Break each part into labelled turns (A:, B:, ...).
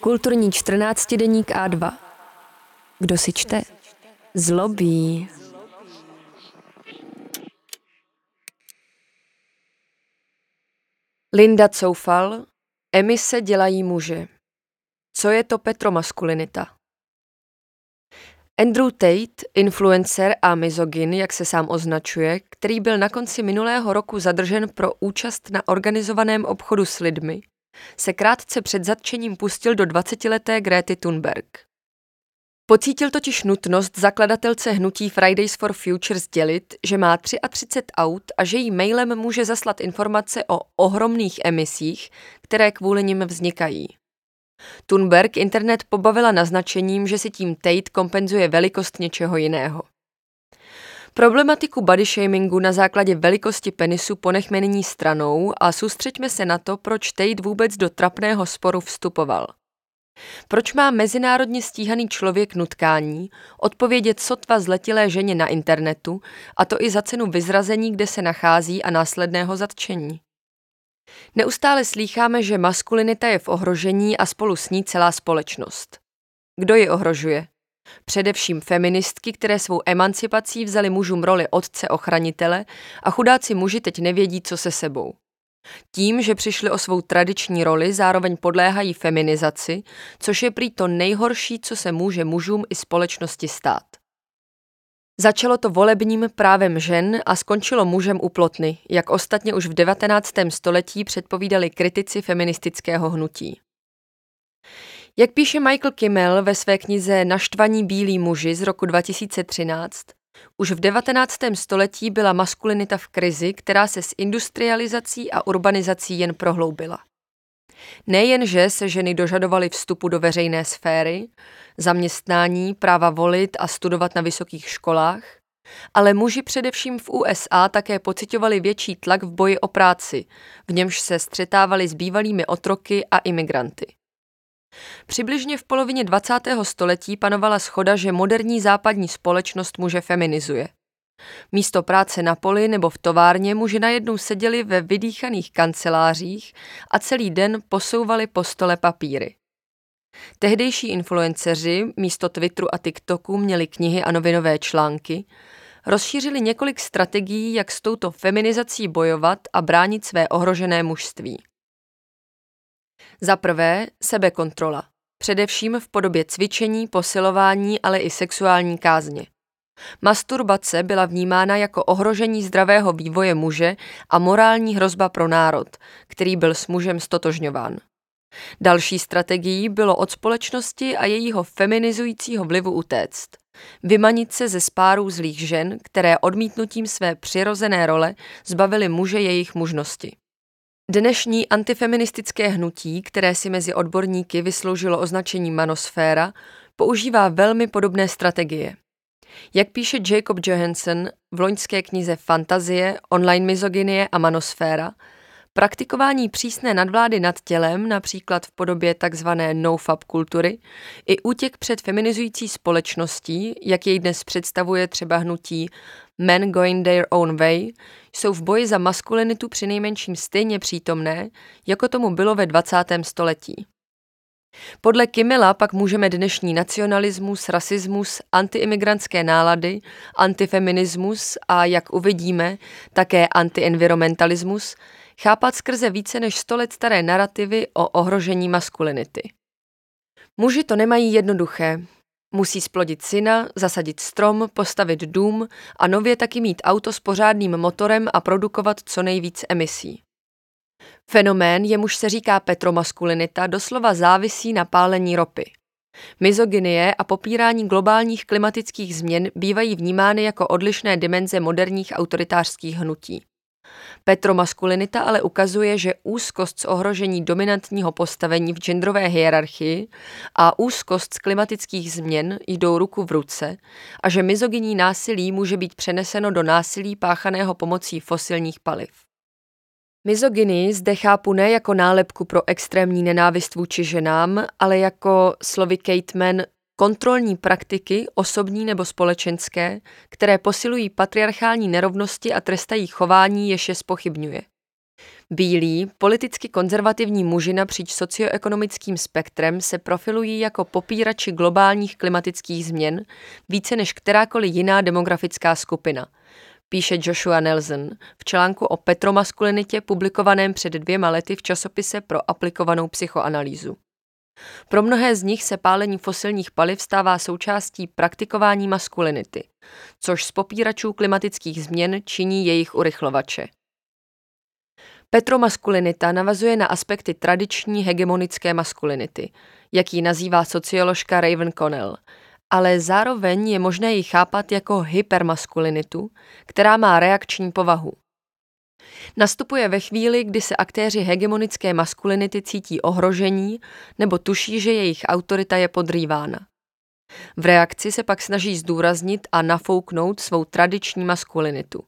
A: Kulturní 14 deník A2. Kdo si čte? Zlobí. Linda Coufal, Emise dělají muže. Co je to petromaskulinita? Andrew Tate, influencer a mizogin, jak se sám označuje, který byl na konci minulého roku zadržen pro účast na organizovaném obchodu s lidmi, se krátce před zatčením pustil do 20-leté Gréty Thunberg. Pocítil totiž nutnost zakladatelce hnutí Fridays for Future sdělit, že má 33 aut a že jí mailem může zaslat informace o ohromných emisích, které kvůli nim vznikají. Thunberg internet pobavila naznačením, že si tím Tate kompenzuje velikost něčeho jiného. Problematiku body shamingu na základě velikosti penisu ponechme nyní stranou a soustřeďme se na to, proč Tate vůbec do trapného sporu vstupoval. Proč má mezinárodně stíhaný člověk nutkání odpovědět sotva zletilé ženě na internetu, a to i za cenu vyzrazení, kde se nachází a následného zatčení? Neustále slýcháme, že maskulinita je v ohrožení a spolu s ní celá společnost. Kdo ji ohrožuje? Především feministky, které svou emancipací vzali mužům roli otce ochranitele a chudáci muži teď nevědí, co se sebou. Tím, že přišli o svou tradiční roli, zároveň podléhají feminizaci, což je prý to nejhorší, co se může mužům i společnosti stát. Začalo to volebním právem žen a skončilo mužem u plotny, jak ostatně už v 19. století předpovídali kritici feministického hnutí. Jak píše Michael Kimmel ve své knize Naštvaní bílí muži z roku 2013, už v 19. století byla maskulinita v krizi, která se s industrializací a urbanizací jen prohloubila. Nejenže se ženy dožadovaly vstupu do veřejné sféry, zaměstnání, práva volit a studovat na vysokých školách, ale muži především v USA také pocitovali větší tlak v boji o práci, v němž se střetávali s bývalými otroky a imigranty. Přibližně v polovině 20. století panovala schoda, že moderní západní společnost muže feminizuje. Místo práce na poli nebo v továrně muži najednou seděli ve vydýchaných kancelářích a celý den posouvali po stole papíry. Tehdejší influenceři místo Twitteru a TikToku měli knihy a novinové články, rozšířili několik strategií, jak s touto feminizací bojovat a bránit své ohrožené mužství. Za prvé sebekontrola, především v podobě cvičení, posilování, ale i sexuální kázně. Masturbace byla vnímána jako ohrožení zdravého vývoje muže a morální hrozba pro národ, který byl s mužem stotožňován. Další strategií bylo od společnosti a jejího feminizujícího vlivu utéct. Vymanit se ze spárů zlých žen, které odmítnutím své přirozené role zbavili muže jejich mužnosti. Dnešní antifeministické hnutí, které si mezi odborníky vysloužilo označení manosféra, používá velmi podobné strategie. Jak píše Jacob Johansson v loňské knize Fantazie, online mizogynie a manosféra, Praktikování přísné nadvlády nad tělem, například v podobě tzv. nofap kultury, i útěk před feminizující společností, jak jej dnes představuje třeba hnutí Men Going Their Own Way, jsou v boji za maskulinitu přinejmenším stejně přítomné, jako tomu bylo ve 20. století. Podle Kimela pak můžeme dnešní nacionalismus, rasismus, antiimigrantské nálady, antifeminismus a, jak uvidíme, také antienvironmentalismus chápat skrze více než sto let staré narrativy o ohrožení maskulinity. Muži to nemají jednoduché. Musí splodit syna, zasadit strom, postavit dům a nově taky mít auto s pořádným motorem a produkovat co nejvíc emisí. Fenomén, jemuž se říká petromaskulinita, doslova závisí na pálení ropy. Mizogynie a popírání globálních klimatických změn bývají vnímány jako odlišné dimenze moderních autoritářských hnutí. Petromaskulinita ale ukazuje, že úzkost z ohrožení dominantního postavení v genderové hierarchii a úzkost z klimatických změn jdou ruku v ruce a že mizogyní násilí může být přeneseno do násilí páchaného pomocí fosilních paliv. Mizogynii zde chápu ne jako nálepku pro extrémní nenávist vůči ženám, ale jako slovy Kate Mann kontrolní praktiky, osobní nebo společenské, které posilují patriarchální nerovnosti a trestají chování, jež je spochybňuje. Bílí, politicky konzervativní muži napříč socioekonomickým spektrem se profilují jako popírači globálních klimatických změn více než kterákoliv jiná demografická skupina, píše Joshua Nelson v článku o petromaskulinitě publikovaném před dvěma lety v časopise pro aplikovanou psychoanalýzu. Pro mnohé z nich se pálení fosilních paliv stává součástí praktikování maskulinity, což z popíračů klimatických změn činí jejich urychlovače. Petromaskulinita navazuje na aspekty tradiční hegemonické maskulinity, jak ji nazývá socioložka Raven Connell, ale zároveň je možné ji chápat jako hypermaskulinitu, která má reakční povahu. Nastupuje ve chvíli, kdy se aktéři hegemonické maskulinity cítí ohrožení nebo tuší, že jejich autorita je podrývána. V reakci se pak snaží zdůraznit a nafouknout svou tradiční maskulinitu.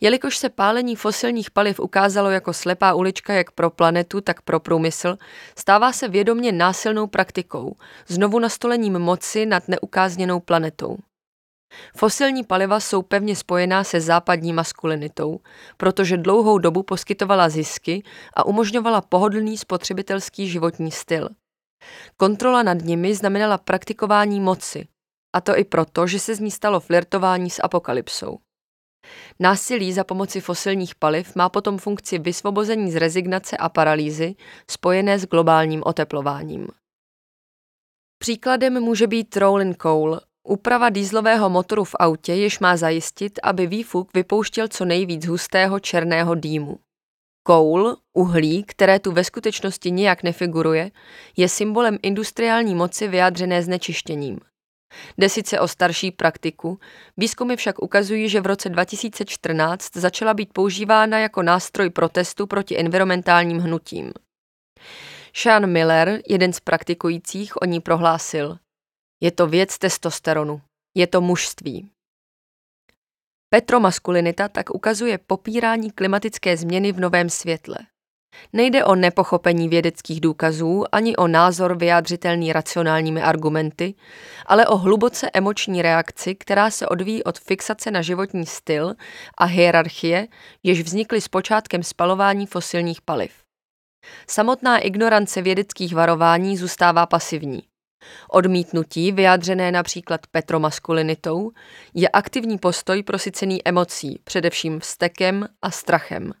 A: Jelikož se pálení fosilních paliv ukázalo jako slepá ulička jak pro planetu, tak pro průmysl, stává se vědomně násilnou praktikou, znovu nastolením moci nad neukázněnou planetou. Fosilní paliva jsou pevně spojená se západní maskulinitou, protože dlouhou dobu poskytovala zisky a umožňovala pohodlný spotřebitelský životní styl. Kontrola nad nimi znamenala praktikování moci, a to i proto, že se z ní stalo flirtování s apokalypsou. Násilí za pomoci fosilních paliv má potom funkci vysvobození z rezignace a paralýzy spojené s globálním oteplováním. Příkladem může být rolling coal, úprava dýzlového motoru v autě, jež má zajistit, aby výfuk vypouštěl co nejvíc hustého černého dýmu. Koul, uhlí, které tu ve skutečnosti nijak nefiguruje, je symbolem industriální moci vyjádřené znečištěním. Jde sice o starší praktiku, výzkumy však ukazují, že v roce 2014 začala být používána jako nástroj protestu proti environmentálním hnutím. Sean Miller, jeden z praktikujících, o ní prohlásil. Je to věc testosteronu. Je to mužství. Petromaskulinita tak ukazuje popírání klimatické změny v novém světle. Nejde o nepochopení vědeckých důkazů ani o názor vyjádřitelný racionálními argumenty, ale o hluboce emoční reakci, která se odvíjí od fixace na životní styl a hierarchie, jež vznikly s počátkem spalování fosilních paliv. Samotná ignorance vědeckých varování zůstává pasivní. Odmítnutí, vyjádřené například petromaskulinitou, je aktivní postoj prosycený emocí, především vztekem a strachem.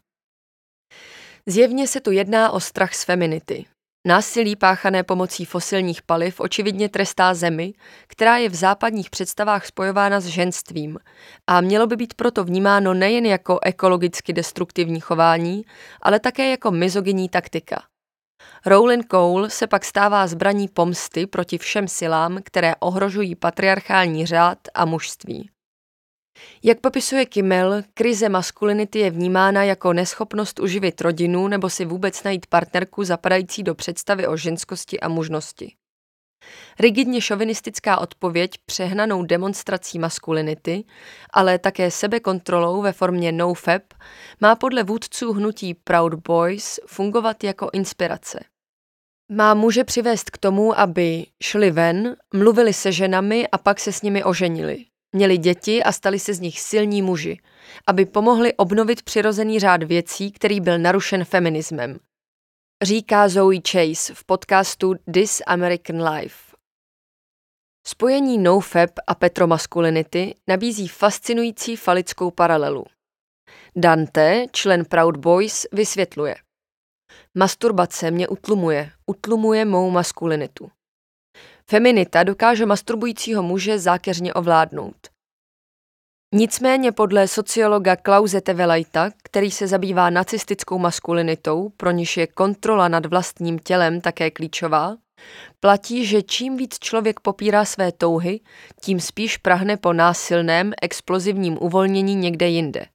A: Zjevně se tu jedná o strach z feminity. Násilí páchané pomocí fosilních paliv očividně trestá zemi, která je v západních představách spojována s ženstvím a mělo by být proto vnímáno nejen jako ekologicky destruktivní chování, ale také jako mizogyní taktika. Rowling Cole se pak stává zbraní pomsty proti všem silám, které ohrožují patriarchální řád a mužství. Jak popisuje Kimmel, krize maskulinity je vnímána jako neschopnost uživit rodinu nebo si vůbec najít partnerku zapadající do představy o ženskosti a mužnosti. Rigidně šovinistická odpověď přehnanou demonstrací maskulinity, ale také sebekontrolou ve formě nofap, má podle vůdců hnutí Proud Boys fungovat jako inspirace. Má muže přivést k tomu, aby šli ven, mluvili se ženami a pak se s nimi oženili. Měli děti a stali se z nich silní muži, aby pomohli obnovit přirozený řád věcí, který byl narušen feminismem. Říká Zoe Chase v podcastu This American Life. Spojení nofap a petromaskulinity nabízí fascinující falickou paralelu. Dante, člen Proud Boys, vysvětluje. Masturbace mě utlumuje, utlumuje mou maskulinitu. Feminita dokáže masturbujícího muže zákeřně ovládnout. Nicméně podle sociologa Klause Tevelajta, který se zabývá nacistickou maskulinitou, pro něž je kontrola nad vlastním tělem také klíčová, platí, že čím víc člověk popírá své touhy, tím spíš prahne po násilném, explozivním uvolnění někde jinde.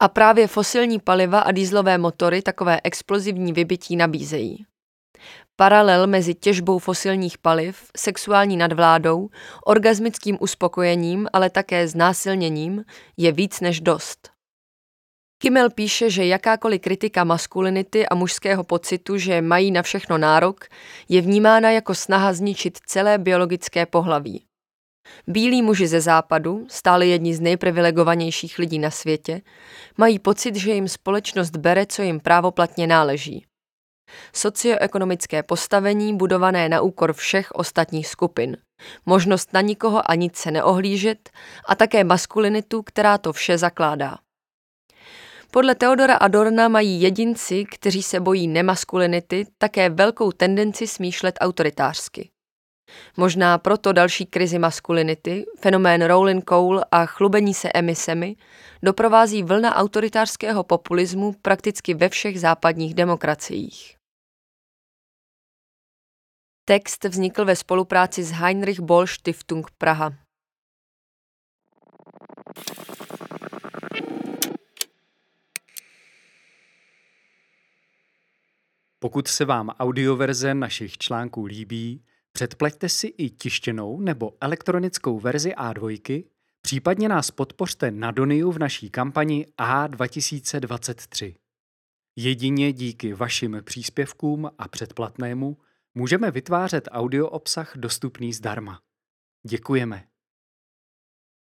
A: A právě fosilní paliva a dýzlové motory takové explozivní vybití nabízejí. Paralel mezi těžbou fosilních paliv, sexuální nadvládou, orgasmickým uspokojením, ale také znásilněním je víc než dost. Kimmel píše, že jakákoliv kritika maskulinity a mužského pocitu, že mají na všechno nárok, je vnímána jako snaha zničit celé biologické pohlaví. Bílí muži ze západu, stále jedni z nejprivilegovanějších lidí na světě, mají pocit, že jim společnost bere, co jim právoplatně náleží. Socioekonomické postavení budované na úkor všech ostatních skupin, možnost na nikoho a nic se neohlížet a také maskulinitu, která to vše zakládá. Podle Teodora Adorna mají jedinci, kteří se bojí nemaskulinity, také velkou tendenci smýšlet autoritářsky. Možná proto další krizi maskulinity, fenomén Rowling Cole a chlubení se emisemi doprovází vlna autoritářského populismu prakticky ve všech západních demokraciích. Text vznikl ve spolupráci s Heinrich Boll Stiftung Praha.
B: Pokud se vám audioverze našich článků líbí, předpleťte si i tištěnou nebo elektronickou verzi A2, případně nás podpořte na Doniu v naší kampani A2023. Jedině díky vašim příspěvkům a předplatnému můžeme vytvářet audio obsah dostupný zdarma. Děkujeme.